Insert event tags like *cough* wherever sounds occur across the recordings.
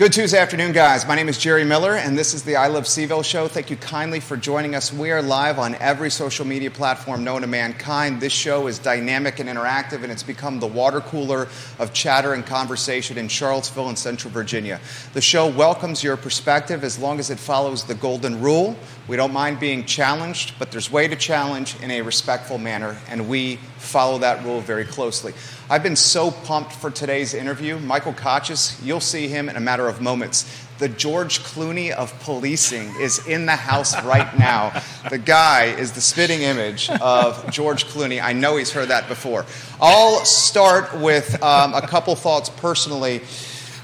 Good Tuesday afternoon, guys. My name is Jerry Miller, and this is the I Love CVille show. Thank you kindly for joining us. We are live on every social media platform known to mankind. This show is dynamic and interactive, and it's become the water cooler of chatter and conversation in Charlottesville and Central Virginia. The show welcomes your perspective as long as it follows the golden rule. We don't mind being challenged, but there's way to challenge in a respectful manner, and we follow that rule very closely. I've been so pumped for today's interview. Michael Kochis, you'll see him in a matter of moments. The George Clooney of policing is in the house right now. The guy is the spitting image of George Clooney. I know he's heard that before. I'll start with um, a couple thoughts personally.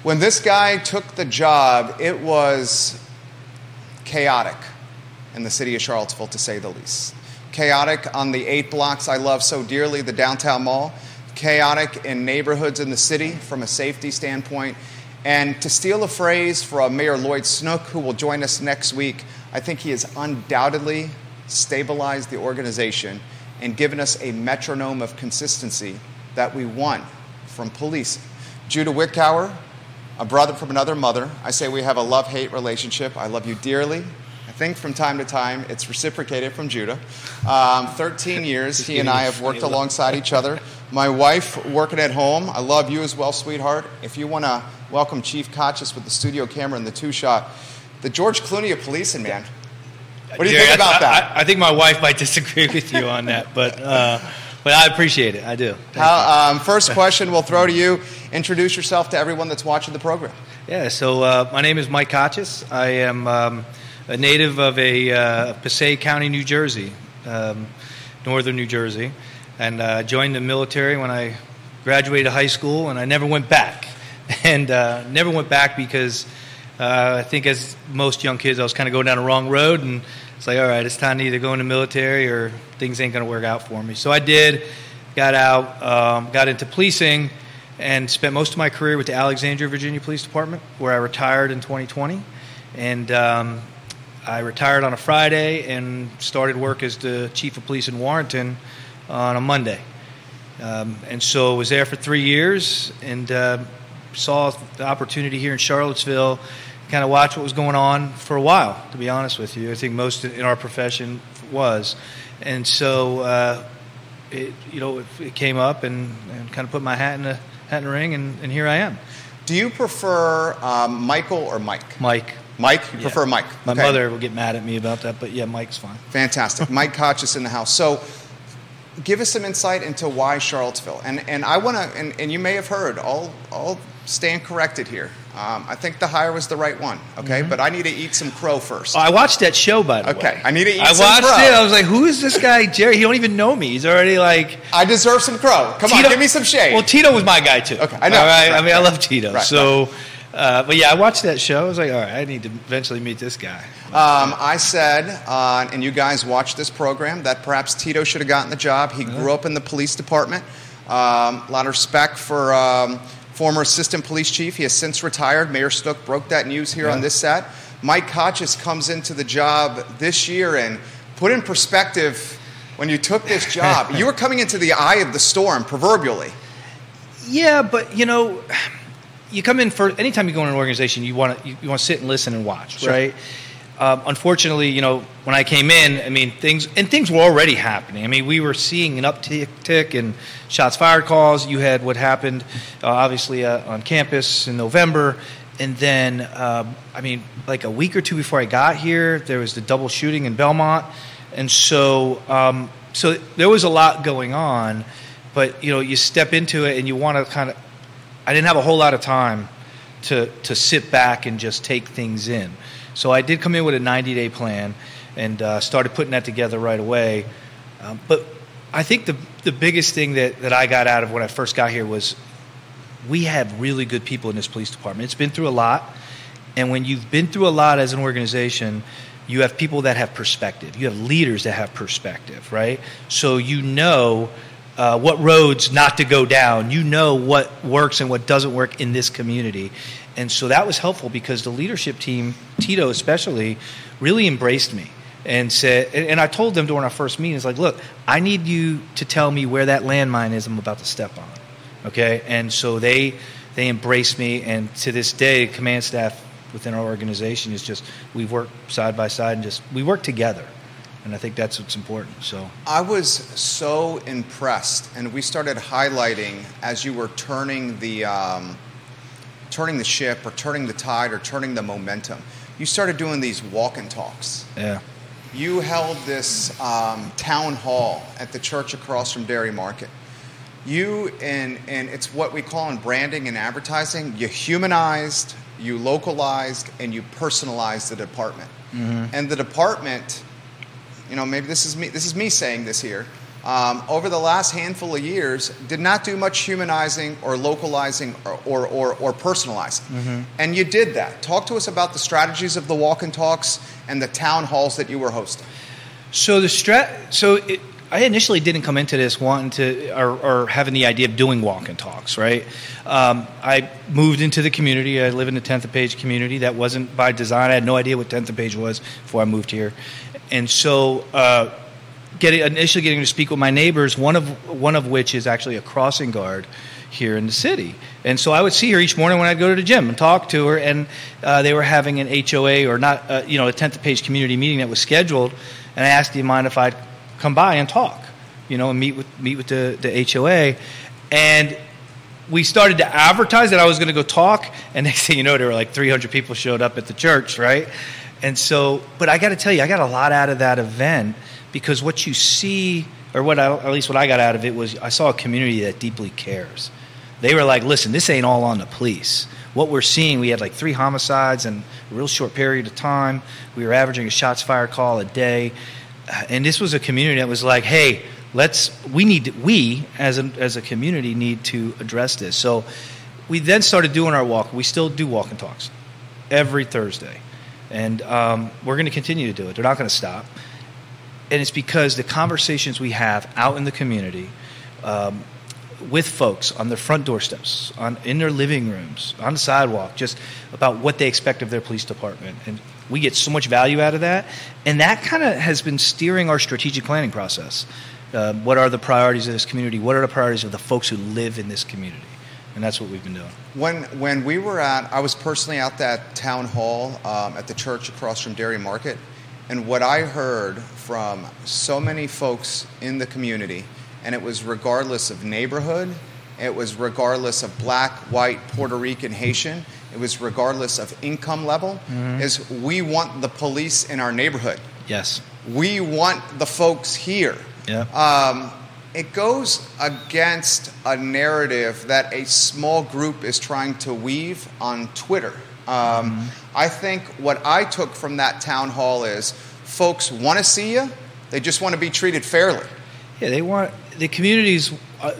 When this guy took the job, it was chaotic in the city of Charlottesville, to say the least. Chaotic on the eight blocks I love so dearly, the downtown mall chaotic in neighborhoods in the city from a safety standpoint. And to steal a phrase from Mayor Lloyd Snook, who will join us next week, I think he has undoubtedly stabilized the organization and given us a metronome of consistency that we want from police. Judah Wickower, a brother from another mother, I say we have a love hate relationship. I love you dearly. I think from time to time it's reciprocated from Judah. Um, 13 years, he and I have worked alongside each other *laughs* my wife working at home. I love you as well, sweetheart. If you want to welcome Chief Kochis with the studio camera and the two shot, the George Clooney of policing, man. What do you think about I, that? I, I, think my wife might *laughs* disagree with you on that, but uh, but I appreciate it. I do. How, um, first question we'll throw to you. Introduce yourself to everyone that's watching the program. Yeah. So uh, my name is Mike Kochis. I am um, a native of a uh, Passaic County, New Jersey, um, northern New Jersey and uh, joined the military when I graduated high school, and I never went back. *laughs* And uh, never went back because uh, I think, as most young kids, I was kind of going down the wrong road, and it's like, all right, it's time to either go in the military or things ain't going to work out for me. So I did, got out, um, got into policing, and spent most of my career with the Alexandria, Virginia Police Department, where I retired in 2020. And um, I retired on a Friday and started work as the chief of police in Warrenton on a Monday. Um, and so was there for three years and uh, saw the opportunity here in Charlottesville, kind of watch what was going on for a while, to be honest with you. I think most in our profession was. And so, uh, it, you know, it, it came up and, and, kind of put my hat in the, hat in the ring, and, and here I am. Do you prefer um, Michael or Mike? Mike. Mike? You yeah. prefer Mike? My okay. mother will get mad at me about that, but yeah, Mike's fine. Fantastic. Mike Koch is in the house. So, give us some insight into why Charlottesville. And, and I want to, and, and you may have heard, I'll, I'll stand corrected here. Um, I think the hire was the right one, okay? Mm-hmm. But I need to eat some crow first. Oh, I watched that show, by the okay. way. Okay, I need to eat. I watched it. I was like, who is this guy, Jerry? He don't even know me. He's already like. I deserve some crow. Come Tito, on, give me some shade. Well, Tito was my guy, too. Okay, I know. Right? Right, I mean, I love Tito. Right, so. Uh, but yeah, I watched that show. I was like, all right, I need to eventually meet this guy. Um, I said, uh, and you guys watched this program, that perhaps Tito should have gotten the job. He grew up in the police department. Um, a lot of respect for um, former assistant police chief. He has since retired. Mayor Snook broke that news here yeah. on this set. Mike Kochis comes into the job this year and put in perspective when you took this job. *laughs* you were coming into the eye of the storm, proverbially. Yeah, but you know you come in for anytime you go in an organization, you want to you, you want to sit and listen and watch, sure. right? Um, unfortunately, you know, when I came in, I mean, things and things were already happening. I mean, we were seeing an uptick in shots fired calls. You had what happened, uh, obviously, uh, on campus in November, and then, um, I mean, like a week or two before I got here, there was the double shooting in Belmont, and so, um, so there was a lot going on. But you know, you step into it and you want to kind of I didn't have a whole lot of time to, to sit back and just take things in. So I did come in with a 90 day plan and uh, started putting that together right away. Um, but I think the, the biggest thing that, that I got out of when I first got here was we have really good people in this police department. It's been through a lot. And when you've been through a lot as an organization, you have people that have perspective. You have leaders that have perspective, right? So you know uh, what roads not to go down. You know what works and what doesn't work in this community. And so that was helpful because the leadership team, Tito especially, really embraced me and said, and I told them during our first meeting, it's like, look, I need you to tell me where that landmine is I'm about to step on. Okay? And so they, they embraced me, and to this day, command staff within our organization is just we work side by side and just we work together and I think that's what's important. So I was so impressed, and we started highlighting as you were turning the um, turning the ship, or turning the tide, or turning the momentum. You started doing these walk and talks. Yeah. You held this um, town hall at the church across from Dairy Market. You and and it's what we call in branding and advertising. You humanized, you localized, and you personalized the department. Mm-hmm. And the department you know, maybe this is me, this is me saying this here, um, over the last handful of years, did not do much humanizing or localizing or, or, or, or personalizing. Mm-hmm. And you did that. Talk to us about the strategies of the walk and talks and the town halls that you were hosting. So the strat, so it, I initially didn't come into this wanting to or, or having the idea of doing walk and talks, right? Um, I moved into the community. I live in the 10th and Page community. That wasn't by design. I had no idea what 10th and Page was before I moved here and so uh, getting initially getting to speak with my neighbors, one of one of which is actually a crossing guard here in the city. And so I would see her each morning when I'd go to the gym and talk to her. And uh, they were having an HOA or not, uh, you know, a 10th page community meeting that was scheduled. And I asked, do you mind if I'd come by and talk, you know, and meet with, meet with the, the HOA. And we started to advertise that I was going to go talk. And *laughs* next thing you know, there were like 300 people showed up at the church, right? And so, but I got to tell you, I got a lot out of that event because what you see, or what I, at least what I got out of it was, I saw a community that deeply cares. They were like, listen, this ain't all on the police. What we're seeing, we had like three homicides in a real short period of time. We were averaging a shots fired call a day. And this was a community that was like, hey, let's, we need, we as a, as a community need to address this. So we then started doing our walk. We still do walk and talks every Thursday and um, we're going to continue to do it. They're not going to stop. And it's because the conversations we have out in the community um, with folks on their front doorsteps, on, in their living rooms, on the sidewalk, just about what they expect of their police department. And we get so much value out of that. And that kind of has been steering our strategic planning process. Uh, what are the priorities of this community? What are the priorities of the folks who live in this community? And that's what we've been doing. When when we were at, I was personally at that town hall um, at the church across from Dairy Market, and what I heard from so many folks in the community, and it was regardless of neighborhood, it was regardless of black, white, Puerto Rican, Haitian, it was regardless of income level, mm-hmm. is we want the police in our neighborhood. Yes. We want the folks here. Yeah. Um, it goes against a narrative that a small group is trying to weave on Twitter. Um, mm-hmm. I think what I took from that town hall is folks want to see you, they just want to be treated fairly. Yeah, they want the communities. Uh,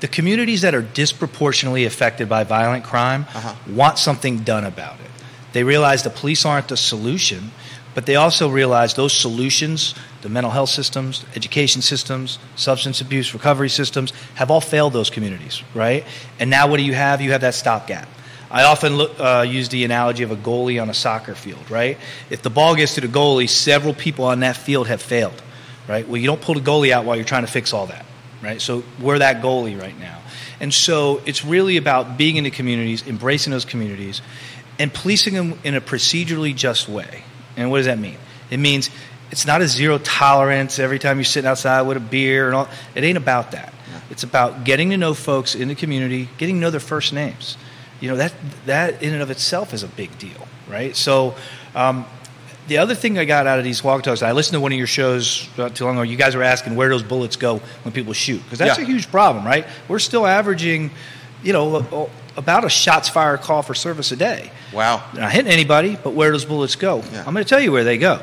the communities that are disproportionately affected by violent crime uh-huh. want something done about it. They realize the police aren't the solution, but they also realize those solutions, the mental health systems, education systems, substance abuse recovery systems, have all failed those communities, right? And now what do you have? You have that stopgap. I often look, uh, use the analogy of a goalie on a soccer field, right? If the ball gets to the goalie, several people on that field have failed, right? Well, you don't pull the goalie out while you're trying to fix all that, right? So we're that goalie right now. And so it's really about being in the communities, embracing those communities, and policing them in a procedurally just way and what does that mean? It means it's not a zero tolerance every time you're sitting outside with a beer and all. It ain't about that. It's about getting to know folks in the community, getting to know their first names. You know that that in and of itself is a big deal, right? So. Um, the other thing I got out of these walk talks, I listened to one of your shows not too long ago. You guys were asking where those bullets go when people shoot, because that's yeah. a huge problem, right? We're still averaging, you know, about a shots fired call for service a day. Wow. They're not hitting anybody, but where those bullets go? Yeah. I'm going to tell you where they go.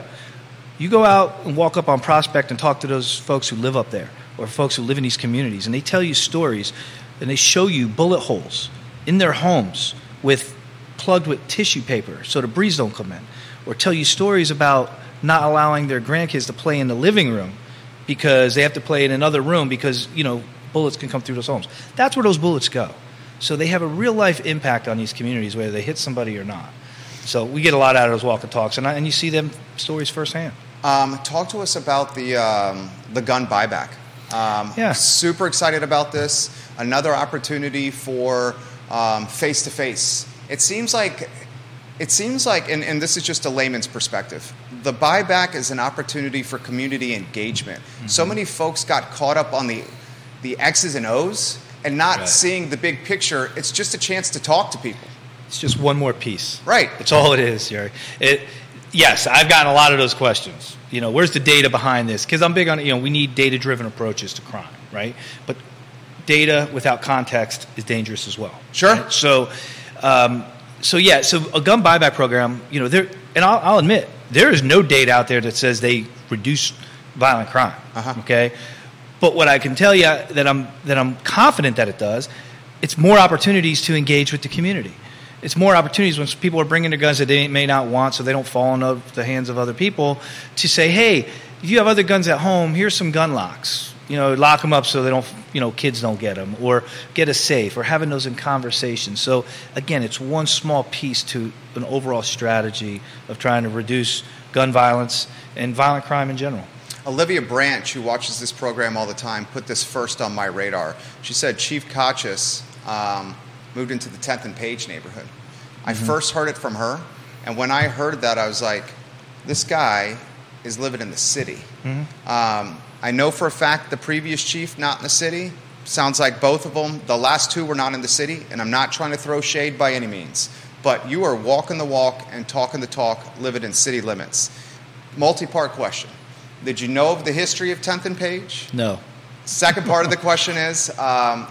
You go out and walk up on Prospect and talk to those folks who live up there or folks who live in these communities, and they tell you stories and they show you bullet holes in their homes with plugged with tissue paper so the breeze don't come in, or tell you stories about not allowing their grandkids to play in the living room because they have to play in another room because you know bullets can come through those homes. That's where those bullets go. So they have a real life impact on these communities, whether they hit somebody or not. So we get a lot out of those walk and talks, and, I, and you see them stories firsthand. Um, talk to us about the um, the gun buyback. Um, yeah. Super excited about this. Another opportunity for face to face. It seems like it seems like, and, and, this is just a layman's perspective, the buyback is an opportunity for community engagement. Mm-hmm. So many folks got caught up on the, the X's and O's and not right. seeing the big picture. It's just a chance to talk to people. It's just one more piece. Right. That's all it is, Jerry. It, yes, I've gotten a lot of those questions. You know, where's the data behind this? Because I'm big on, you know, we need data driven approaches to crime, right? But data without context is dangerous as well. Sure. Right? So, um, so yeah, so a gun buyback program, you know, there, and I'll, I'll, admit there is no data out there that says they reduce violent crime. Uh-huh. Okay, but what I can tell you that I'm that I'm confident that it does, it's more opportunities to engage with the community. It's more opportunities when people are bringing their guns that they may not want, so they don't fall into the hands of other people. To say, hey, if you have other guns at home, here's some gun locks you know, lock them up so they don't, you know, kids don't get them, or get a safe, or having those in conversation. So again, it's one small piece to an overall strategy of trying to reduce gun violence and violent crime in general. Olivia Branch, who watches this program all the time, put this first on my radar. She said Chief Kochis um, moved into the 10th and Page neighborhood. Mm-hmm. I first heard it from her, and when I heard that, I was like, this guy is living in the city. Mm-hmm. Um, I know for a fact the previous chief not in the city. Sounds like both of them. The last two were not in the city, and I'm not trying to throw shade by any means. But you are walking the walk and talking the talk, living in city limits. Multi part question. Did you know of the history of 10th and Page? No. Second part of the question is um,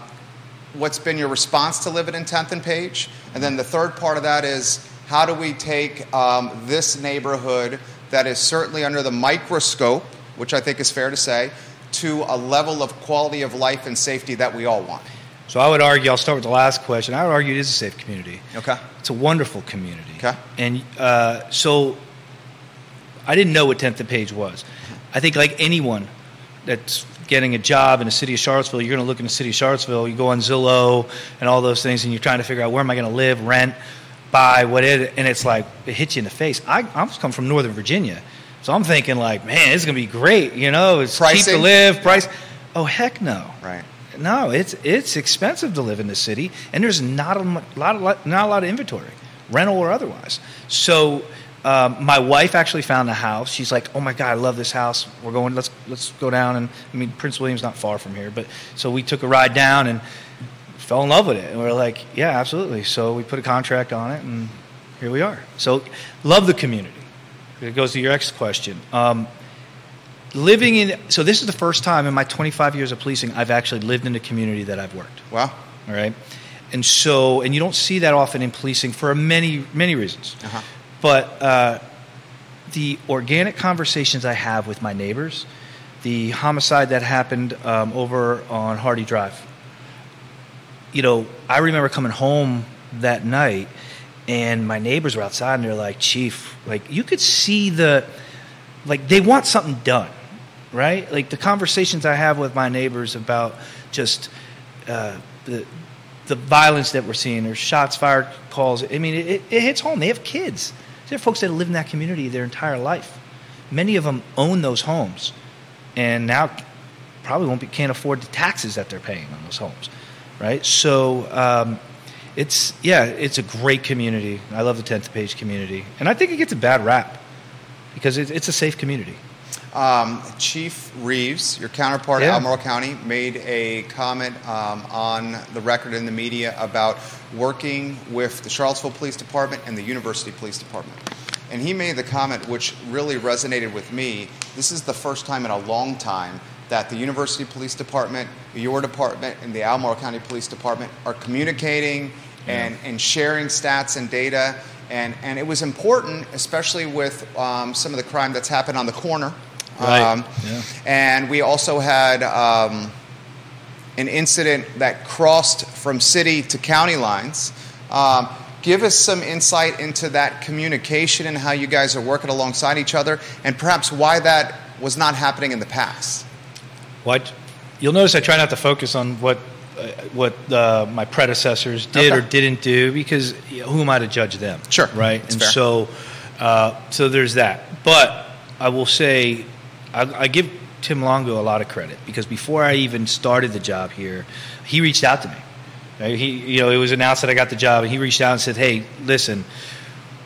what's been your response to living in 10th and Page? And then the third part of that is how do we take um, this neighborhood that is certainly under the microscope which I think is fair to say, to a level of quality of life and safety that we all want. So I would argue, I'll start with the last question. I would argue it is a safe community. Okay. It's a wonderful community. Okay. And uh, so I didn't know what 10th and Page was. I think, like anyone that's getting a job in the city of Charlottesville, you're going to look in the city of Charlottesville, you go on Zillow and all those things, and you're trying to figure out where am I going to live, rent, buy, what it, and it's like, it hits you in the face. I, I'm come from Northern Virginia. So I'm thinking like, man, it's gonna be great. You know, it's Pricing? cheap to live. Price. Oh heck no. Right. No, it's it's expensive to live in the city, and there's not a lot of not a lot of inventory, rental or otherwise. So. Um, my wife actually found a house. She's like, "Oh my god, I love this house. We're going. Let's let's go down." And I mean, Prince William's not far from here, but so we took a ride down and fell in love with it. And we are like, "Yeah, absolutely." So we put a contract on it, and here we are. So love the community. It goes to your next question. Um, living in so this is the first time in my 25 years of policing I've actually lived in a community that I've worked. Wow. All right. And so, and you don't see that often in policing for many many reasons. Uh-huh. But uh, the organic conversations I have with my neighbors, the homicide that happened um, over on Hardy Drive. You know, I remember coming home that night and my neighbors were outside and they're like chief like you could see the like they want something done right like the conversations i have with my neighbors about just uh, the the violence that we're seeing there's shots fired calls i mean it, it hits home they have kids there are folks that live in that community their entire life many of them own those homes and now probably won't be can't afford the taxes that they're paying on those homes right so um, it's yeah, it's a great community. I love the tenth page community, and I think it gets a bad rap because it, it's a safe community. Um, Chief Reeves, your counterpart yeah. at Albemarle County, made a comment um, on the record in the media about working with the Charlottesville Police Department and the University Police Department. And he made the comment which really resonated with me. This is the first time in a long time that the University Police Department, your department, and the Albemarle County Police Department are communicating and, and sharing stats and data. And, and it was important, especially with um, some of the crime that's happened on the corner. Right. Um, yeah. And we also had um, an incident that crossed from city to county lines. Um, give us some insight into that communication and how you guys are working alongside each other, and perhaps why that was not happening in the past. What you'll notice, I try not to focus on what uh, what uh, my predecessors did okay. or didn't do because you know, who am I to judge them? Sure, right. That's and fair. so, uh, so there's that. But I will say, I, I, give Tim Longo a lot of credit because before I even started the job here, he reached out to me He, you know, it was announced that I got the job, and he reached out and said, "Hey, listen,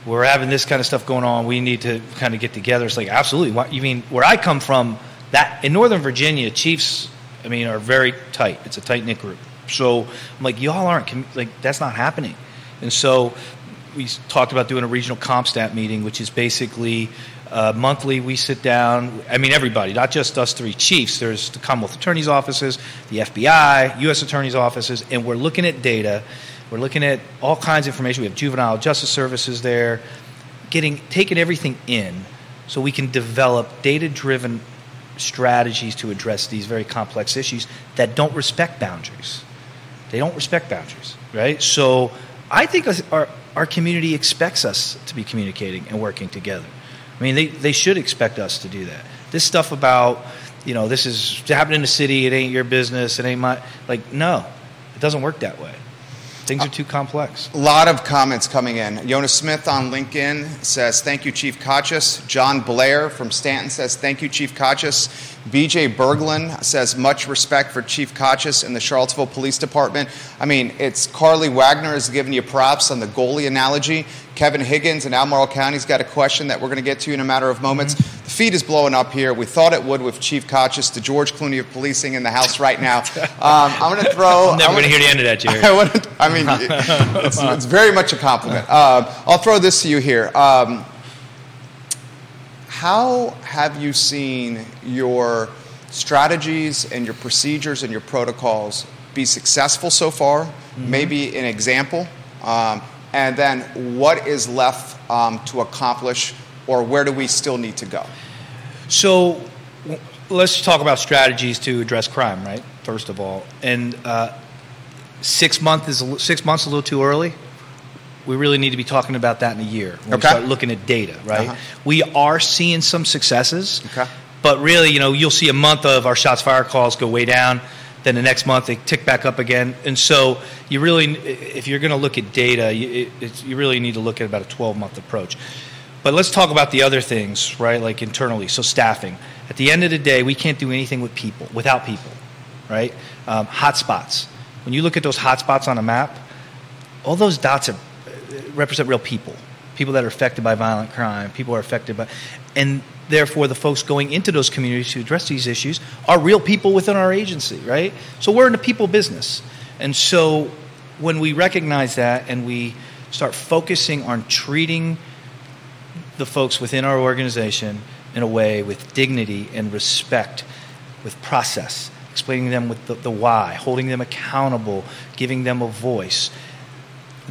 we're having this kind of stuff going on. We need to kind of get together." It's like, absolutely. You mean where I come from? That in Northern Virginia, Chiefs, I mean, are very tight. It's a tight knit group. So I'm like, y'all aren't like that's not happening. And so we talked about doing a regional CompStat meeting, which is basically uh, monthly, we sit down. I mean, everybody, not just us three chiefs. There's the Commonwealth Attorney's offices, the FBI, U.S. Attorney's offices, and we're looking at data. We're looking at all kinds of information. We have juvenile justice services there, getting taking everything in, so we can develop data-driven strategies to address these very complex issues that don't respect boundaries. They don't respect boundaries, right? So, I think our our community expects us to be communicating and working together. I mean, they, they should expect us to do that. This stuff about, you know, this is happening in the city, it ain't your business, it ain't my, like, no, it doesn't work that way. Things are too complex. A lot of comments coming in. Jonas Smith on LinkedIn says, Thank you, Chief Kochis. John Blair from Staunton says, Thank you, Chief Kochis. BJ Berglund says, Much respect for Chief Kochis and the Charlottesville Police Department. I mean, it's Carly Wagner is giving you props on the goalie analogy. Kevin Higgins in Albemarle County's got a question that we're going to get to in a matter of moments. Mm-hmm. The feed is blowing up here. We thought it would with Chief Kochis, the George Clooney of policing in the house right now. *laughs* Um, I'm going to throw. I'm never going to hear the end of that, Jerry. *laughs* I, I mean, *laughs* it's, it's, very much a compliment. Uh, I'll throw this to you here. Um, how have you seen your strategies and your procedures and your protocols be successful so far? Mm-hmm. Maybe an example. Um, and then what is left um, to accomplish, or where do we still need to go? So let's talk about strategies to address crime, right? First of all, and uh, six months is six months a little too early. We really need to be talking about that in a year when okay. we start looking at data, right? Uh-huh. We are seeing some successes, okay. but really, you know, you'll see a month of our shots fire calls go way down then the next month they tick back up again. And so you really, if you're going to look at data, you, you really need to look at about a 12 month approach. But let's talk about the other things, right? Like internally. So staffing. At the end of the day, we can't do anything with people without people, right? Um, hotspots. When you look at those hotspots on a map, all those dots are, represent real people. People that are affected by violent crime. People are affected by, and therefore the folks going into those communities to address these issues are real people within our agency, right? So we're in the people business. And so when we recognize that and we start focusing on treating the folks within our organization in a way with dignity and respect, with process, explaining them with the, the why, holding them accountable, giving them a voice,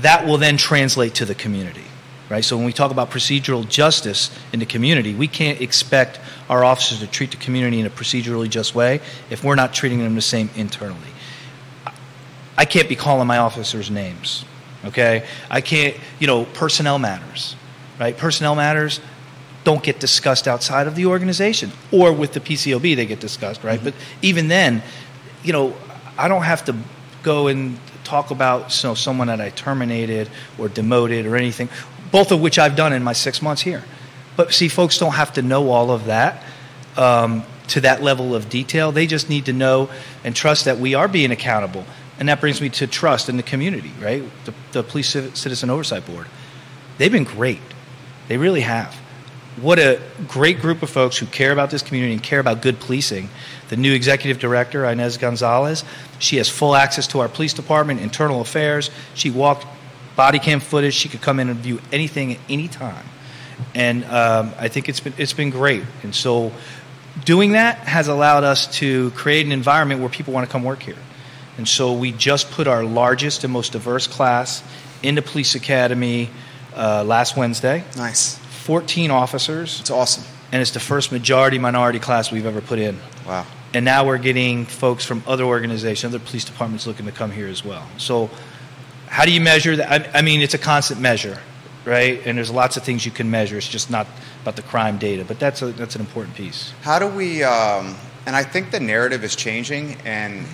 that will then translate to the community right? So when we talk about procedural justice in the community, we can't expect our officers to treat the community in a procedurally just way if we're not treating them the same internally. I can't be calling my officers names, okay? I can't, you know, personnel matters, right? Personnel matters don't get discussed outside of the organization or with the PCOB they get discussed, right? Mm-hmm. But even then, you know, I don't have to go and talk about know, someone that I terminated or demoted or anything both of which I've done in my six months here. But see, folks don't have to know all of that um, to that level of detail. They just need to know and trust that we are being accountable. And that brings me to trust in the community, right? The, the Police Citizen Oversight Board. They've been great. They really have. What a great group of folks who care about this community and care about good policing. The new executive director, Inez Gonzalez, she has full access to our police department, internal affairs. She walked body cam footage. She could come in and view anything at any time, and um, I think it's been it's been great. And so, doing that has allowed us to create an environment where people want to come work here. And so, we just put our largest and most diverse class into Police Academy uh, last Wednesday. Nice. 14 officers. It's awesome. And it's the first majority minority class we've ever put in. Wow. And now we're getting folks from other organizations, other police departments looking to come here as well. So how do you measure that? I, I mean, it's a constant measure, right? And there's lots of things you can measure. It's just not about the crime data, but that's a, that's an important piece. How do we? Um, and I think the narrative is changing, and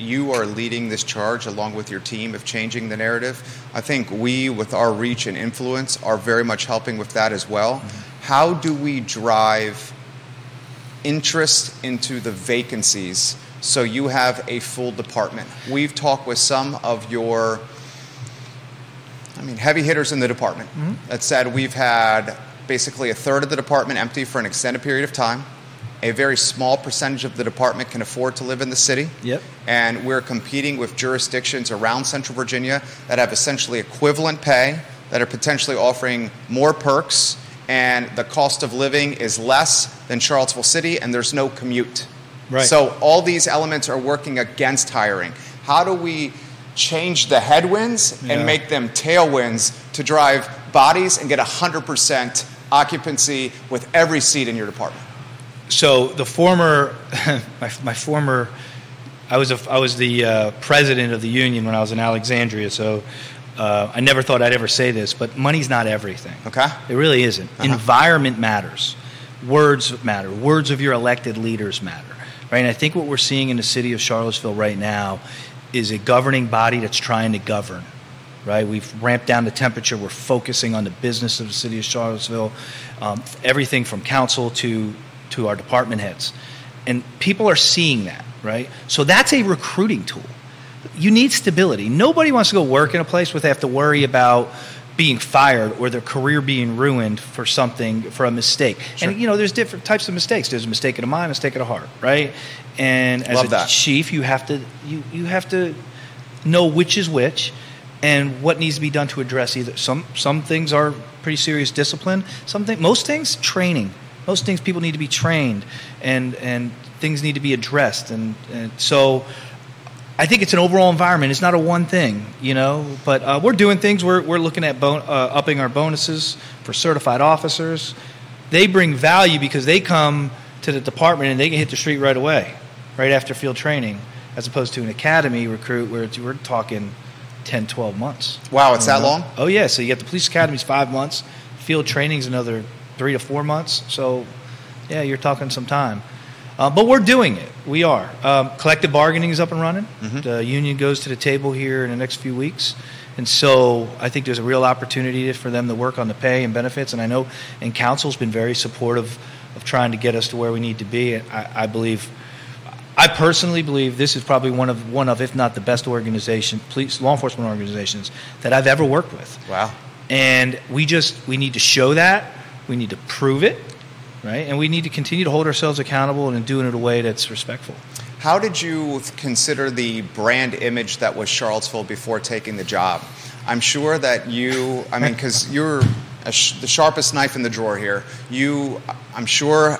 you are leading this charge along with your team of changing the narrative. I think we, with our reach and influence, are very much helping with that as well. Mm-hmm. How do we drive interest into the vacancies so you have a full department. We've talked with some of your, I mean, heavy hitters in the department Mm-hmm. that said we've had basically a third of the department empty for an extended period of time. A very small percentage of the department can afford to live in the city. Yep. And we're competing with jurisdictions around Central Virginia that have essentially equivalent pay, that are potentially offering more perks, and the cost of living is less than Charlottesville City, and there's no commute. Right. So all these elements are working against hiring. How do we change the headwinds Yeah. and make them tailwinds to drive bodies and get 100% occupancy with every seat in your department? So the former, *laughs* my, my former, I was a, I was the uh, president of the union when I was in Alexandria. So uh, I never thought I'd ever say this, but money's not everything. Okay? It really isn't. Uh-huh. Environment matters. Words matter. Words of your elected leaders matter. Right? And I think what we're seeing in the city of Charlottesville right now is a governing body that's trying to govern. Right? We've ramped down the temperature. We're focusing on the business of the city of Charlottesville, um, everything from council to to our department heads, and people are seeing that. Right? So that's a recruiting tool you need stability. Nobody wants to go work in a place where they have to worry about being fired or their career being ruined for something for a mistake. Sure. And you know, there's different types of mistakes. There's a mistake of the mind, a mistake of the heart, right? And as Love a that. chief, you have to you you have to know which is which and what needs to be done to address either. Some some things are pretty serious discipline. Some thing, most things training. Most things people need to be trained and and things need to be addressed and, and so I think it's an overall environment. It's not a one thing, you know. But uh, we're doing things. We're, we're looking at bon- uh, upping our bonuses for certified officers. They bring value because they come to the department and they can hit the street right away, right after field training, as opposed to an academy recruit where it's, we're talking 10, 12 months. Wow, it's that long? Oh yeah. So you get the police academy's five months, field training's another three to four months. So yeah, you're talking some time. Uh, but we're doing it. We are. Um, collective bargaining is up and running. The union goes to the table here in the next few weeks. And so I think there's a real opportunity for them to work on the pay and benefits. And I know, and council's been very supportive of trying to get us to where we need to be. I, I believe, I personally believe this is probably one of, one of, if not the best organization, police, law enforcement organizations that I've ever worked with Wow. and we just we need to show that we need to prove it right and we need to continue to hold ourselves accountable and do it in a way that's respectful How did you consider the brand image that was Charlottesville before taking the job? I'm sure that you, I mean, because *laughs* you're a sh- the sharpest knife in the drawer here. You, I'm sure,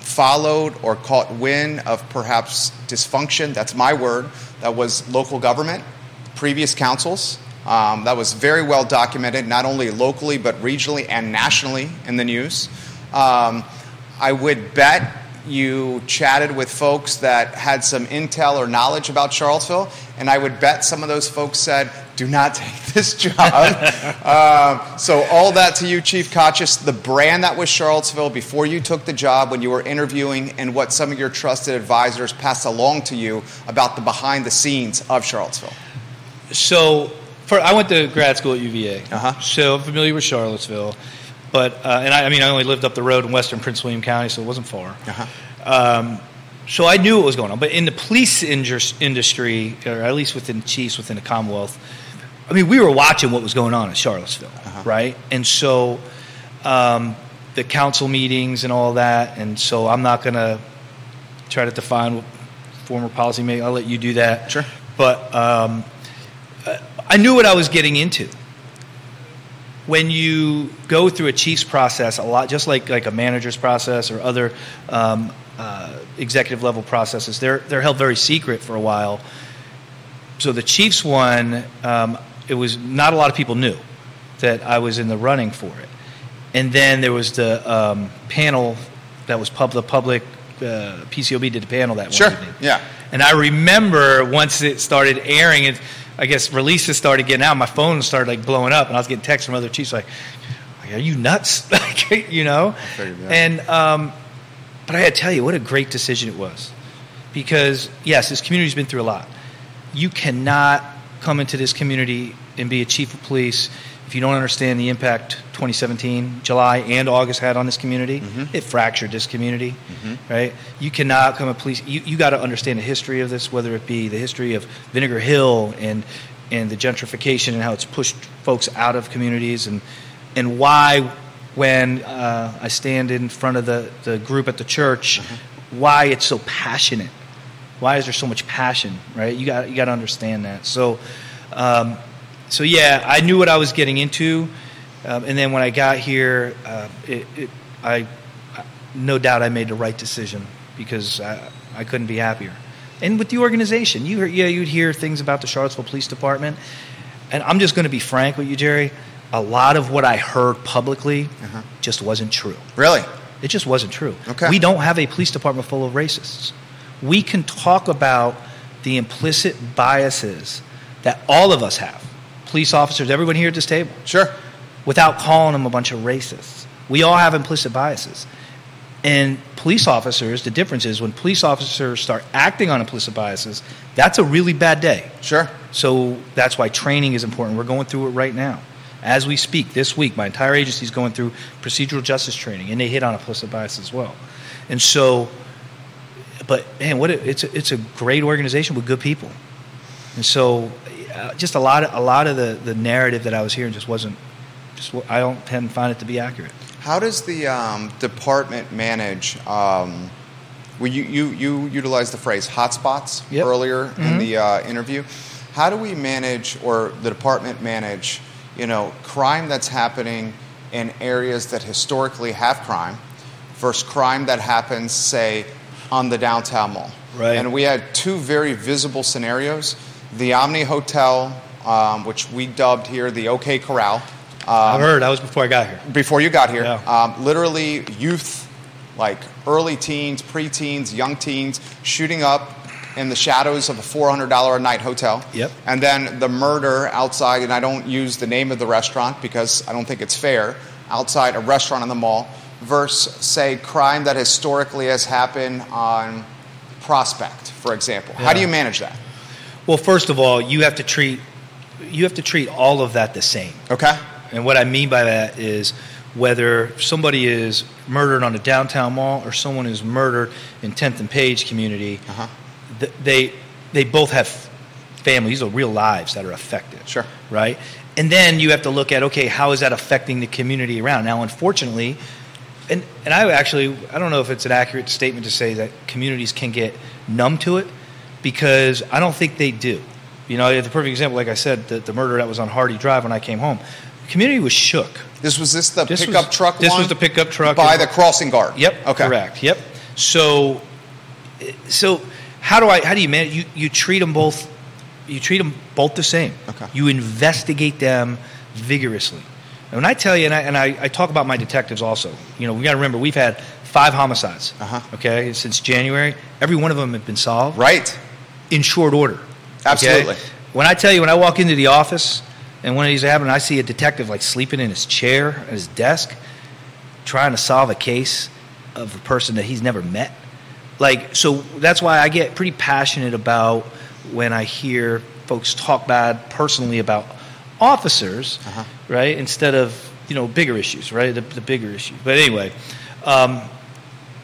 followed or caught wind of perhaps dysfunction. That's my word. That was local government, previous councils. Um, that was very well documented, not only locally but regionally and nationally in the news. Um, I would bet you chatted with folks that had some intel or knowledge about Charlottesville, and I would bet some of those folks said, "Do not *laughs* take this job." *laughs* um, so, all that to you, Chief Kochis, the brand that was Charlottesville before you took the job, when you were interviewing, and what some of your trusted advisors passed along to you about the behind the scenes of Charlottesville. so for, i went to grad school at uva Uh-huh. so i'm familiar with charlottesville but uh, and I, I mean i only lived up the road in western prince william county so it wasn't far Uh-huh. um, so I knew what was going on. But in the police indus- industry, or at least within chiefs within the Commonwealth, I mean, we were watching what was going on in Charlottesville, right? And so um, the council meetings and all that. And so I'm not going to try to define what former policy maker. I'll let you do that. Sure. But um, I knew what I was getting into when you go through a chief's process a lot just like like a manager's process or other um, uh, executive level processes they're they're held very secret for a while so the chief's one um, it was not a lot of people knew that I was in the running for it and then there was the um, panel that was pub- the public uh, PCOB did the panel that Sure. evening. Yeah. And I remember once it started airing, it, I guess releases started getting out. My phone started like blowing up, and I was getting texts from other chiefs like, "Are you nuts?" *laughs* like, you know. And um, but I had to tell you, what a great decision it was, because yes, this community's been through a lot. You cannot come into this community and be a chief of police if you don't understand the impact 2017, July and August had on this community, Mhm. it fractured this community, Mhm. right? You cannot come a police. You, you got to understand the history of this, whether it be the history of Vinegar Hill and and the gentrification and how it's pushed folks out of communities and and why when uh, I stand in front of the, the group at the church, why it's so passionate. Why is there so much passion, right? You got you got to understand that. So, um, so yeah, I knew what I was getting into, um, and then when I got here, uh, it, it, I, I no doubt I made the right decision because I, I couldn't be happier. And with the organization, you hear- yeah, you'd hear things about the Charlottesville Police Department, and I'm just going to be frank with you, Jerry. A lot of what I heard publicly Uh-huh. just wasn't true. Really? It just wasn't true. Okay. We don't have a police department full of racists. We can talk about the implicit biases that all of us have, police officers, everyone here at this table, Sure. without calling them a bunch of racists. We all have implicit biases. And police officers, the difference is when police officers start acting on implicit biases, that's a really bad day. Sure. So that's why training is important. We're going through it right now. As we speak, this week, my entire agency is going through procedural justice training, and they hit on implicit bias as well. And so, but man, what a, it's a, it's a great organization with good people. And so, uh, just a lot of a lot of the, the narrative that I was hearing just wasn't just I don't tend to find it to be accurate. How does the um, department manage? Um, well, you, you, you utilized the phrase hotspots Yep. earlier in Mhm. the uh, interview. How do we manage, or the department manage, you know, crime that's happening in areas that historically have crime versus crime that happens, say, on the downtown mall? Right. And we had two very visible scenarios: the Omni Hotel, um, which we dubbed here the OK Corral. I've Um, heard. I was before I got here. before you got here. Yeah. Um, literally, youth, like early teens, preteens, young teens, shooting up in the shadows of a $400 a night hotel. Yep. And then the murder outside, and I don't use the name of the restaurant because I don't think it's fair, outside a restaurant in the mall, versus, say, crime that historically has happened on Prospect, for example. How do you manage that? Well, first of all, you have to treat you have to treat all of that the same. Okay. And what I mean by that is whether somebody is murdered on a downtown mall or someone is murdered in 10th and Page community, Uh-huh. th- they, they both have families or real lives that are affected. Sure. Right? And then you have to look at, okay, how is that affecting the community around? Now, unfortunately, and, and I actually, I don't know if it's an accurate statement to say that communities can get numb to it because I don't think they do. You know, the perfect example, like I said, the, the murder that was on Hardy Drive when I came home, the community was shook. This was this the This was- pickup truck this was the pickup truck. By the crossing guard? Yep. Okay. Correct. Yep. So, so how do I? How do you manage? You you treat them both. You treat them both the same. Okay. You investigate them vigorously. And when I tell you, and I, and I, I talk about my detectives also. You know, we got to remember we've had five homicides. Uh-huh. Okay, since January, every one of them have been solved Right. In short order. okay? Absolutely. When I tell you, when I walk into the office and one of these happened, I see a detective like sleeping in his chair at his desk, trying to solve a case of a person that he's never met. Like, so that's why I get pretty passionate about when I hear folks talk bad personally about officers, Uh-huh. right? Instead of you know bigger issues, right? The, the bigger issue. But anyway, um,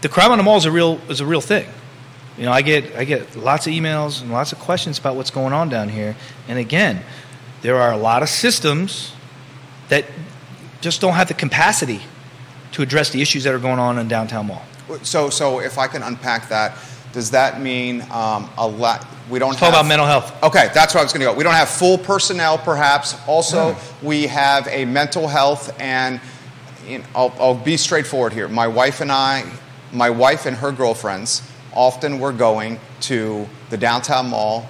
the crime on the mall is a real is a real thing. You know, I get I get lots of emails and lots of questions about what's going on down here. And again, there are a lot of systems that just don't have the capacity to address the issues that are going on in downtown mall. So, so if I can unpack that, does that mean um, a lot? We don't Let's talk have, about mental health. Okay, that's where I was going to go. We don't have full personnel, perhaps. Also, we have a mental health, and you know, I'll, I'll be straightforward here. My wife and I, my wife and her girlfriends, often we're going to the downtown mall,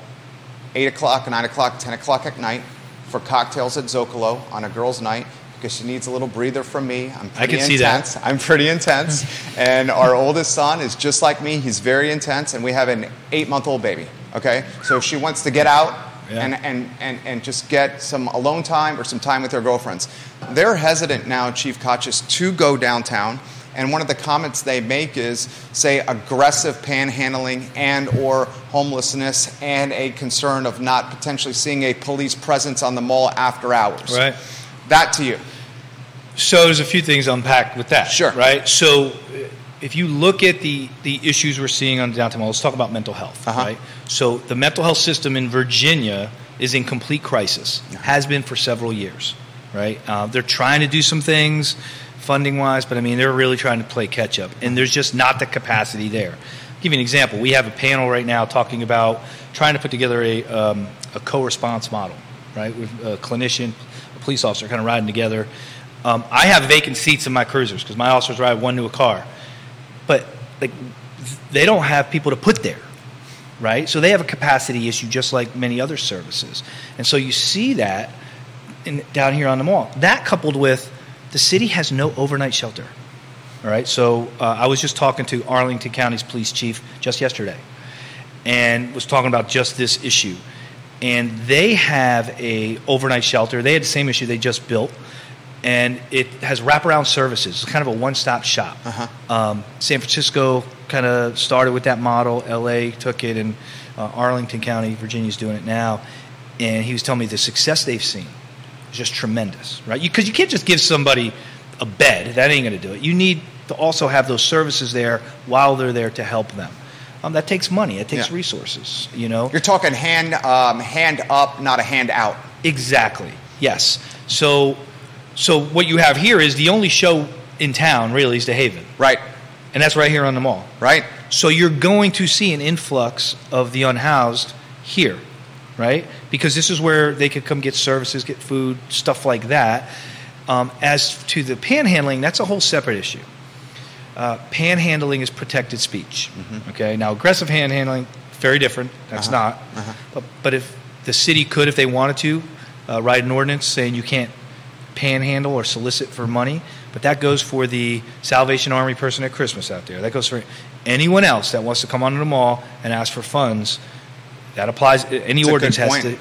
eight o'clock, nine o'clock, ten o'clock at night, for cocktails at Zocalo on a girls' night because she needs a little breather from me. I'm I pretty can see that. intense. I'm pretty intense, *laughs* and our oldest son is just like me. He's very intense, and we have an eight-month-old baby. Okay, so she wants to get out Yeah. and, and, and, and just get some alone time or some time with her girlfriends. They're hesitant now, Chief Kochis, to go downtown. And one of the comments they make is, say, aggressive panhandling and or homelessness and a concern of not potentially seeing a police presence on the mall after hours. Right. that to you? So there's a few things unpacked with that. Sure. Right. So uh, if you look at the the issues we're seeing on the downtown mall, let's talk about mental health. Uh-huh. Right. So the mental health system in Virginia is in complete crisis. Has been for several years. Right. Uh, they're trying to do some things, funding wise, but I mean they're really trying to play catch up, and there's just not the capacity there. I'll give you an example. We have a panel right now talking about trying to put together a um, a co-response model. Right. With a clinician, a police officer, kind of riding together. Um, I have vacant seats in my cruisers because my officers ride one to a car, but like they don't have people to put there, right? So they have a capacity issue just like many other services, and so you see that in, down here on the mall. That coupled with the city has no overnight shelter. All right, so uh, I was just talking to Arlington County's police chief just yesterday, and was talking about just this issue. And they have a overnight shelter. They had the same issue they just built and it has wraparound services. It's kind of a one-stop shop. Uh-huh. Um, San Francisco kind of started with that model. L.A. took it, and uh, Arlington County, Virginia, is doing it now. And he was telling me the success they've seen is just tremendous, right? Because you, you can't just give somebody a bed; that ain't going to do it. You need to also have those services there while they're there to help them. Um, that takes money. It takes Yeah. resources. You know. You're talking hand um, hand up, not a hand out. Exactly. Yes. So, so what you have here is the only show in town really is the Haven, Right. and that's right here on the mall. Right. So you're going to see an influx of the unhoused here, right? Because this is where they could come get services, get food, stuff like that. Um, as to the panhandling, that's a whole separate issue. Uh, panhandling is protected speech. Okay, now aggressive panhandling, very different. That's Uh-huh. not. Uh-huh. But, but if the city could, if they wanted to, uh, write an ordinance saying you can't panhandle or solicit for money, but that goes for the Salvation Army person at Christmas out there. That goes for anyone else that wants to come onto the mall and ask for funds. That applies. Any a ordinance has point. to.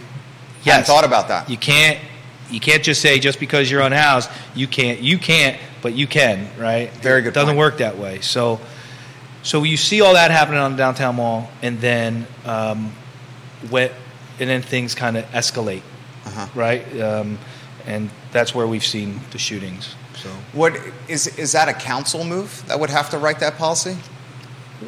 Hadn't thought about that. You can't. You can't just say just because you're unhoused, you can't. You can't, but you can, right? Very good It doesn't point. work that way. So, so you see all that happening on the downtown mall, and then, um, what, and then things kind of escalate, Uh-huh. right? Um, and that's where we've seen the shootings. So, What is is that a council move that would have to write that policy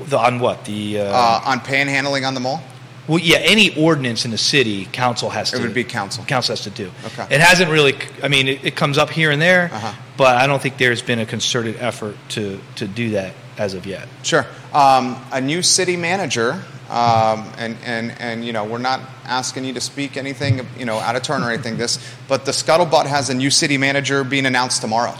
the, on what the? Uh, uh, on panhandling on the mall? Well, yeah, any ordinance in the city, council has to. It would be council. council has to do. Okay. It hasn't really. I mean, it, it comes up here and there, Uh-huh. but I don't think there's been a concerted effort to to do that as of yet. Sure. Um, a new city manager, um, and, and, and, you know, we're not asking you to speak anything, you know, out of turn or anything, this, but the Scuttlebutt has a new city manager being announced tomorrow.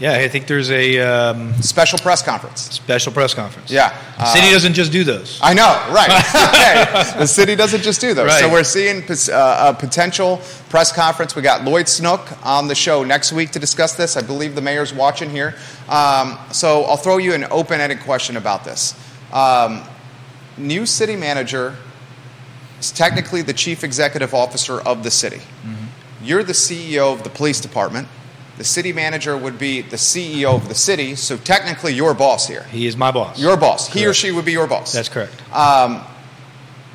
Yeah, I think there's a um, Special press conference. special press conference. Yeah. the city Uh, doesn't just do those. I know, right. *laughs* okay. The city doesn't just do those. So we're seeing uh, a potential press conference. We got Lloyd Snook on the show next week to discuss this. I believe the mayor's watching here. Um, so I'll throw you an open ended question about this. Um, new city manager is technically the chief executive officer of the city. You're the CEO of the police department. The city manager would be the CEO of the city, so technically your boss here. He is my boss. Your boss. He or she would be your boss. That's correct.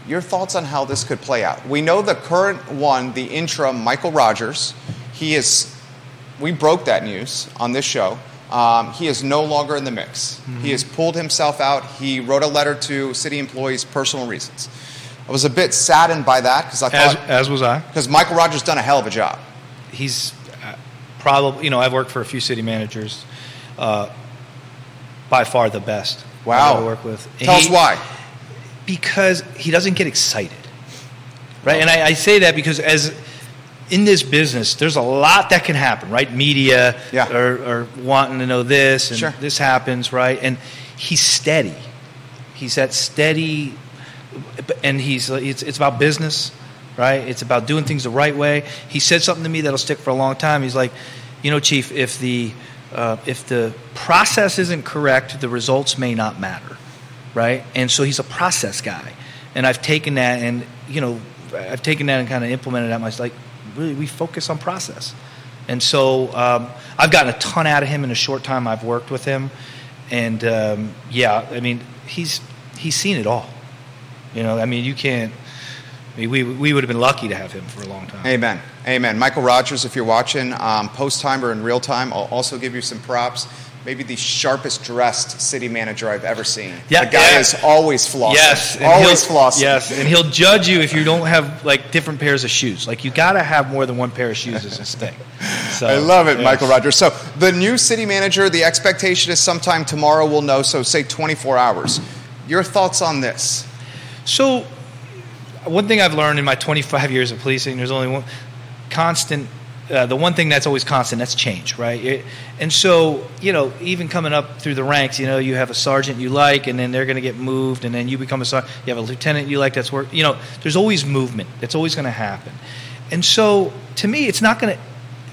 Your thoughts on how this could play out? We know the current one, the interim, Michael Rogers. He is. We broke that news on this show. Um, he is no longer in the mix. He has pulled himself out. He wrote a letter to city employees, personal reasons. I was a bit saddened by that because I thought as was I. because Michael Rogers done a hell of a job. He's probably, you know, I've worked for a few city managers. Uh, by far the best. Wow. Ever worked with. And Tell us why. because he doesn't get excited, right? And I, I say that because as in this business, there's a lot that can happen, right? Media Yeah. are, are wanting to know this and Sure. this happens, right? And he's steady. He's that steady, and he's it's, it's about business, right? It's about doing things the right way. He said something to me that'll stick for a long time. He's like, you know, Chief, if the uh, if the process isn't correct, the results may not matter, right? And so he's a process guy, and I've taken that and you know I've taken that and kind of implemented that. Myself, like, really, we focus on process, and so um, I've gotten a ton out of him in a short time I've worked with him, and um, yeah, I mean he's he's seen it all. You know, I mean you can't I mean, we we would have been lucky to have him for a long time. Amen. Amen. Michael Rogers, if you're watching, um, post time or in real time, I'll also give you some props. Maybe the sharpest dressed city manager I've ever seen. Yeah, the guy yeah. is always flossing. Yes, always flossing. Yes, and he'll judge you if you don't have like different pairs of shoes. Like you got to have more than one pair of shoes as a thing. So, I love it, yes. Michael Rogers. So the new city manager, the expectation is sometime tomorrow. We'll know. So say 24 hours. Your thoughts on this? So, one thing I've learned in my 25 years of policing, there's only one constant. Uh, the one thing that's always constant, that's change, right? It, and so, you know, even coming up through the ranks, you know, you have a sergeant you like, and then they're going to get moved, and then you become a sergeant. You have a lieutenant you like that's work. You know, there's always movement. That's always going to happen. And so, to me, it's not going to,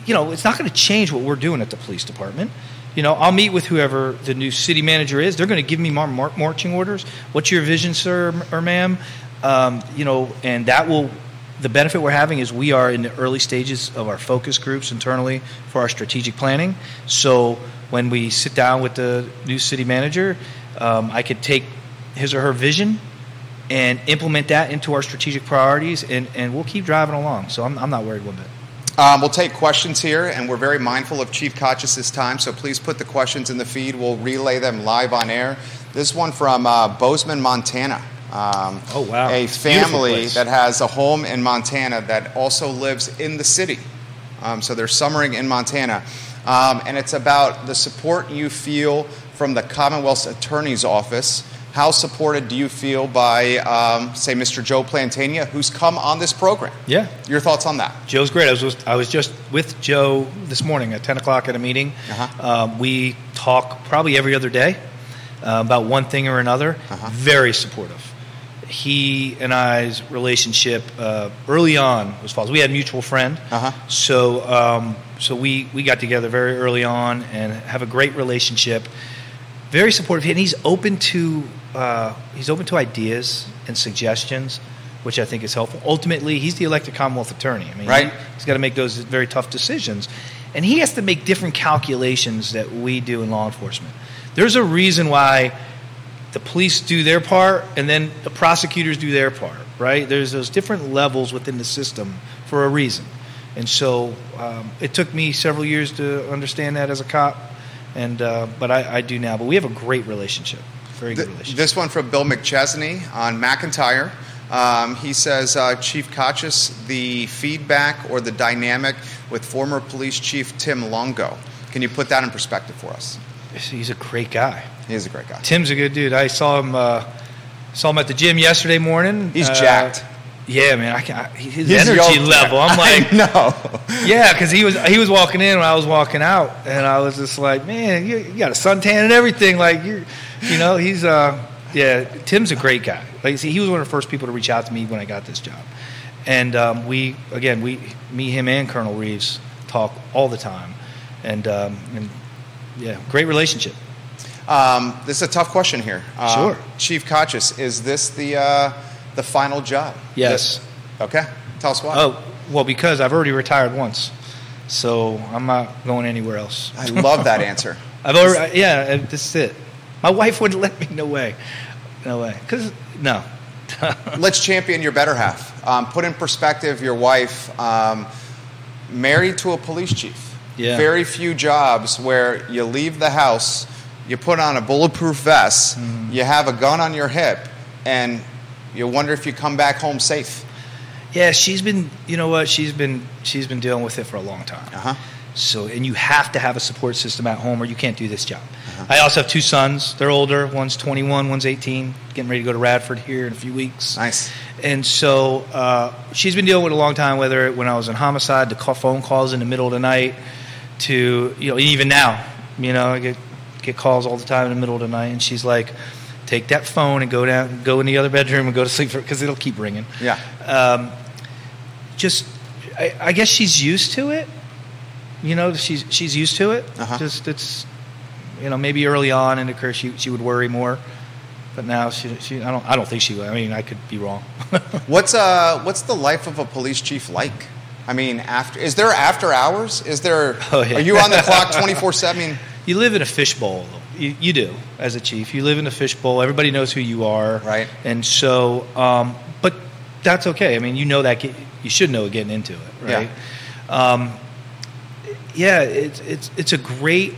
you know, it's not going to change what we're doing at the police department. You know, I'll meet with whoever the new city manager is. They're going to give me mar- marching orders. What's your vision, sir or ma'am? Um, you know, and that will. The benefit we're having is we are in the early stages of our focus groups internally for our strategic planning. So when we sit down with the new city manager, um, I could take his or her vision and implement that into our strategic priorities, and, and we'll keep driving along. So I'm, I'm not worried one bit. Um, we'll take questions here, and we're very mindful of Chief Kochis' time, so please put the questions in the feed. We'll relay them live on air. This one from uh, Bozeman, Montana. Um, Oh, wow. A It's a beautiful family that has a home in Montana that also lives in the city. Um, so they're summering in Montana. Um, and it's about the support you feel from the Commonwealth's Attorney's Office. How supported do you feel by, um, say, Mr. Joe Platania, who's come on this program? Yeah. Your thoughts on that? Joe's great. I was just, I was just with Joe this morning at 10 o'clock at a meeting. Uh-huh. Um, we talk probably every other day uh, about one thing or another. Uh-huh. Very supportive. He and I's relationship uh, early on was false. We had a mutual friend, Uh-huh. so um, so we we got together very early on and have a great relationship. Very supportive, and he's open to uh, he's open to ideas and suggestions, which I think is helpful. Ultimately, he's the elected Commonwealth attorney. I mean, Right. he, he's got to make those very tough decisions, and he has to make different calculations that we do in law enforcement. There's a reason why the police do their part and then the prosecutors do their part, right? There's those different levels within the system for a reason. And so um, it took me several years to understand that as a cop, and uh, but I, I do now. But we have a great relationship, very good relationship. This one from Bill McChesney on McIntyre. Um, he says, uh, Chief Kochis, the feedback or the dynamic with former police chief Tim Longo. Can you put that in perspective for us? He's a great guy. He's a great guy. Tim's a good dude. I saw him uh, saw him at the gym yesterday morning. He's Uh, jacked. Yeah, man. I can, I, his He's energy level. I'm *laughs* like, no. Yeah, because he was he was walking in when I was walking out, and I was just like, man, you, you got a suntan and everything. Like you, you know, he's uh, yeah. Tim's a great guy. Like, see, he was one of the first people to reach out to me when I got this job, and um, we again, we, me, him, and Colonel Reeves talk all the time, and um, and yeah, great relationship. Um, this is a tough question here. Um, Sure. Chief Kochis, is this the, uh, the final job? Yes. Okay. Tell us why. Oh well, because I've already retired once, so I'm not going anywhere else. I love that answer. *laughs* I've already, yeah, uh, this is it. My wife wouldn't let me. No way, no way. Because no, *laughs* Let's champion your better half. Um, put in perspective your wife, um, married to a police chief. Yeah. Very few jobs where you leave the house, you put on a bulletproof vest, Mm-hmm. you have a gun on your hip, and you wonder if you come back home safe. yeah, she's been. You know what? She's been. She's been dealing with it for a long time. Uh huh. So, and you have to have a support system at home, or you can't do this job. Uh-huh. I also have two sons. They're older. One's 21. One's 18. Getting ready to go to Radford here in a few weeks. Nice. And so uh, she's been dealing with it a long time. Whether when I was in homicide, the call, phone calls in the middle of the night, to you know, even now, you know, I get get calls all the time in the middle of the night, and she's like, "Take that phone and go down, go in the other bedroom and go to sleep because it'll keep ringing." Yeah. Um, just, I, I guess she's used to it. You know, she's she's used to it. Uh-huh. Just it's, you know, maybe early on in the career she she would worry more, but now she she I don't I don't think she would. I mean, I could be wrong. *laughs* What's uh What's the life of a police chief like? I mean, after is there after hours? Is there? *laughs* Oh, yeah. Are you on the clock twenty four seven? You live in a fishbowl. You, you do as a chief. You live in a fishbowl. Everybody knows who you are, Right. And so, um, but that's okay. I mean, you know that you should know getting into it, right? Um, yeah, it's it's it's a great.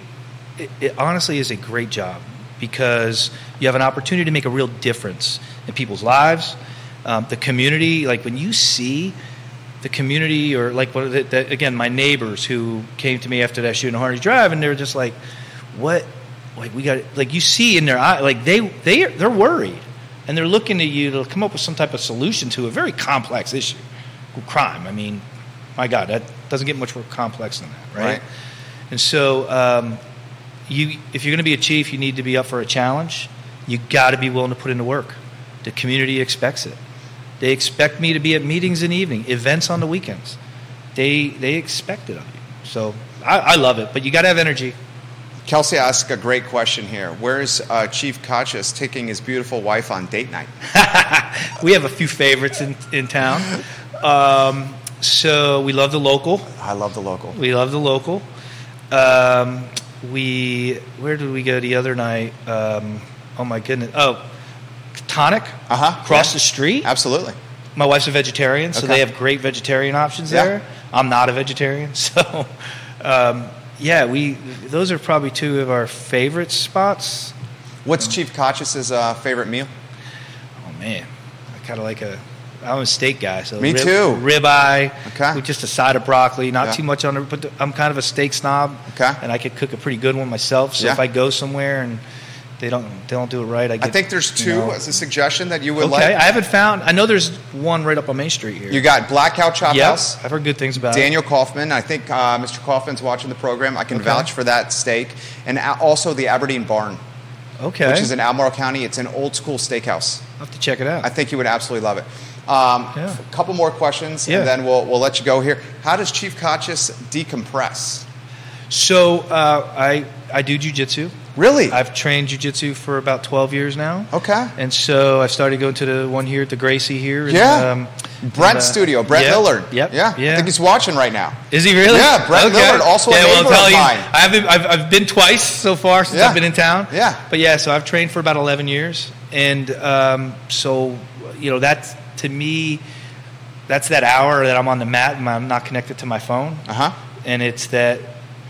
It, it honestly is a great job because you have an opportunity to make a real difference in people's lives, um, the community. Like when you see the community, or like what the, the, again, my neighbors who came to me after that shooting Hardy Drive, and they were just like, "What? Like we got like you see in their eye, like they they they're worried." And they're looking at you to come up with some type of solution to a very complex issue, crime. I mean, my God, that doesn't get much more complex than that, right? Right. And so, um, you, if you're going to be a chief, you need to be up for a challenge. You got to be willing to put in the work. The community expects it. They expect me to be at meetings in the evening, events on the weekends. They they expect it of you. So I, I love it, but you got to have energy. Kelsey asked a great question here. Where's uh, Chief Kochis taking his beautiful wife on date night? *laughs* we have a few favorites in, in town. Um, so we love the local. I love the local. We love the local. Um, we where did we go the other night? Um, oh my goodness! Oh, Tonic Uh-huh, across yeah. the street. Absolutely. My wife's a vegetarian, so Okay. they have great vegetarian options Yeah. there. I'm not a vegetarian, *laughs* so um, yeah, we those are probably two of our favorite spots. What's Chief Kochis' uh, favorite meal? Oh man, I kind of like a. I'm a steak guy, so Me rib, too. Ribeye, Okay. with just a side of broccoli, not Yeah. too much on it. But I'm kind of a steak snob, Okay. and I could cook a pretty good one myself. So Yeah. if I go somewhere and they don't they don't do it right, I get. I think there's two you know- as a suggestion that you would okay, like. I haven't found. I know there's one right up on Main Street here. You got Black Cow Chop Yep, House. I've heard good things about it. Daniel Kaufman. I think uh, Mr. Kaufman's watching the program. I can Okay. vouch for that steak. And also the Aberdeen Barn, Okay, which is in Albemarle County. It's an old school steakhouse. I'll have to check it out. I think you would absolutely love it. Um, Yeah. A couple more questions, Yeah. and then we'll, we'll let you go here. How does Chief Kochis decompress? so uh, I I do jujitsu. Really? I've trained jujitsu for about 12 years now. okay. And so I started going to the one here at the Gracie here. and, Yeah. um, and, uh, studio, Brent yep, Millard. Yep. Yeah. Yeah. I think he's watching right now. Is he really? Yeah, Brent Millard, also a yeah, well, neighbor I'm of you, mine. I haven't, I've, I've been twice so far since Yeah. I've been in town. Yeah. But yeah, so I've trained for about 11 years. And um, so, you know, that's to me, that's that hour that I'm on the mat and I'm not connected to my phone. Uh huh. And it's that,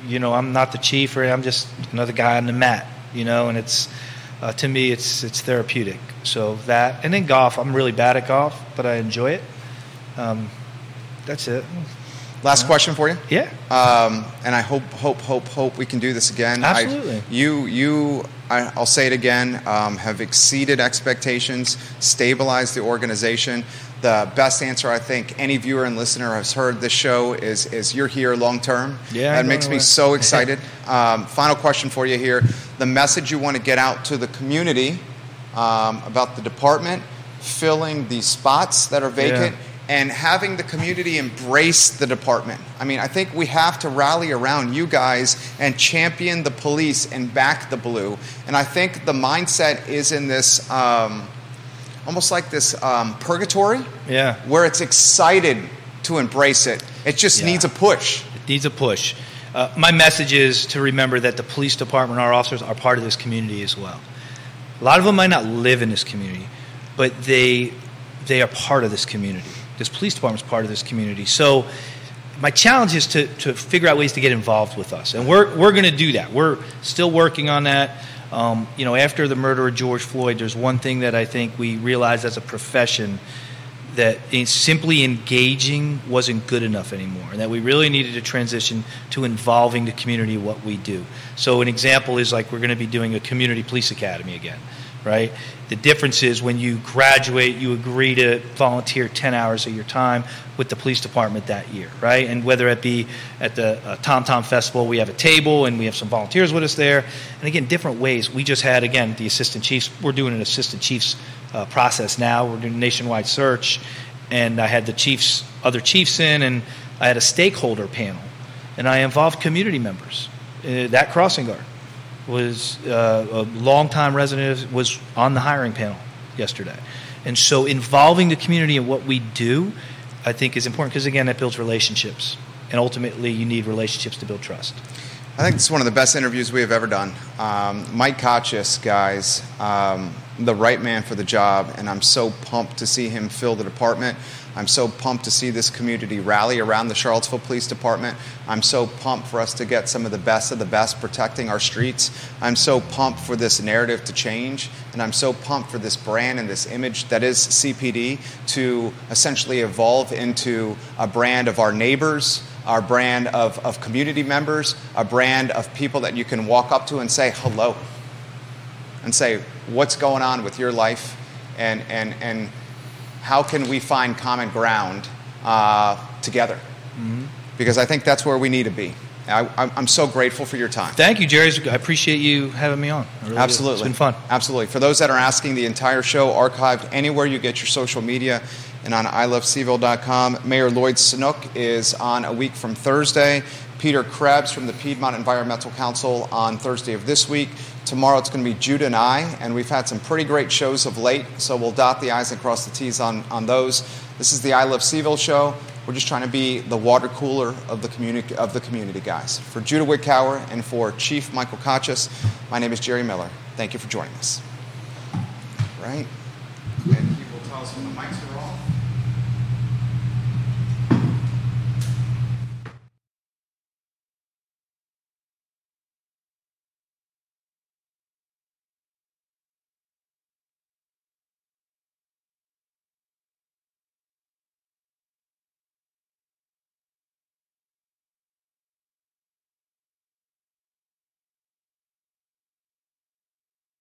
you know, I'm not the chief or I'm just another guy on the mat, you know, and it's, uh, to me, it's, it's therapeutic. So that, and then golf, I'm really bad at golf, but I enjoy it. Um, that's it. Last question for you. Yeah. Um, and I hope, hope, hope, hope we can do this again. I- Absolutely. you, you, I, I'll say it again, um, have exceeded expectations, stabilized the organization. The best answer I think any viewer and listener has heard this show is, is you're here long term. Yeah, That makes going me away. so excited. *laughs* um, final question for you here. The message you want to get out to the community um, about the department, filling the spots that are vacant, Yeah. and having the community embrace the department. I mean, I think we have to rally around you guys and champion the police and back the blue. And I think the mindset is in this um, almost like this um, purgatory Yeah. where it's excited to embrace it. It just Yeah. needs a push. It needs a push. Uh, my message is to remember that the police department, our officers, are part of this community as well. A lot of them might not live in this community, but they they are part of this community. This police department is part of this community. So my challenge is to, to figure out ways to get involved with us, and we're we're going to do that. We're still working on that. Um, you know, after the murder of George Floyd, there's one thing that I think we realized as a profession that simply engaging wasn't good enough anymore, and that we really needed to transition to involving the community what we do. So, an example is like we're going to be doing a community police academy again, right? The difference is when you graduate, you agree to volunteer 10 hours of your time with the police department that year, right? And whether it be at the uh, Tom Tom Festival, we have a table and we have some volunteers with us there. And again, different ways. We just had, again, the assistant chiefs. We're doing an assistant chiefs uh, process now. We're doing a nationwide search. And I had the chiefs, other chiefs in, and I had a stakeholder panel. And I involved community members. Uh, that crossing guard was uh, a longtime resident, was on the hiring panel yesterday. And so involving the community in what we do, I think is important because, again, that builds relationships. And ultimately, you need relationships to build trust. I think it's one of the best interviews we have ever done. Um, Mike Kochis, guys, um, the right man for the job, and I'm so pumped to see him fill the department. I'm so pumped to see this community rally around the Charlottesville Police Department. I'm so pumped for us to get some of the best of the best protecting our streets. I'm so pumped for this narrative to change, and I'm so pumped for this brand and this image that is CPD to essentially evolve into a brand of our neighbors, our brand of, of community members, a brand of people that you can walk up to and say hello and say, What's going on with your life? And, and, and how can we find common ground uh, together? Mm-hmm. Because I think that's where we need to be. I, am so grateful for your time. Thank you, Jerry. I appreciate you having me on. Really Absolutely. Do. It's been fun. Absolutely. For those that are asking, the entire show archived anywhere you get your social media and on ilovecville.com. Mayor Lloyd Snook is on a week from Thursday. Peter Krebs from the Piedmont Environmental Council on Thursday of this week. Tomorrow it's going to be Judah and I, and we've had some pretty great shows of late, so we'll dot the I's and cross the T's on, on those. This is the I Love CVille show. We're just trying to be the water cooler of the community, of the community guys. For Judah Wickower and for Chief Michael Kochis, my name is Jerry Miller. Thank you for joining us. Right? And tell us when the mics are off.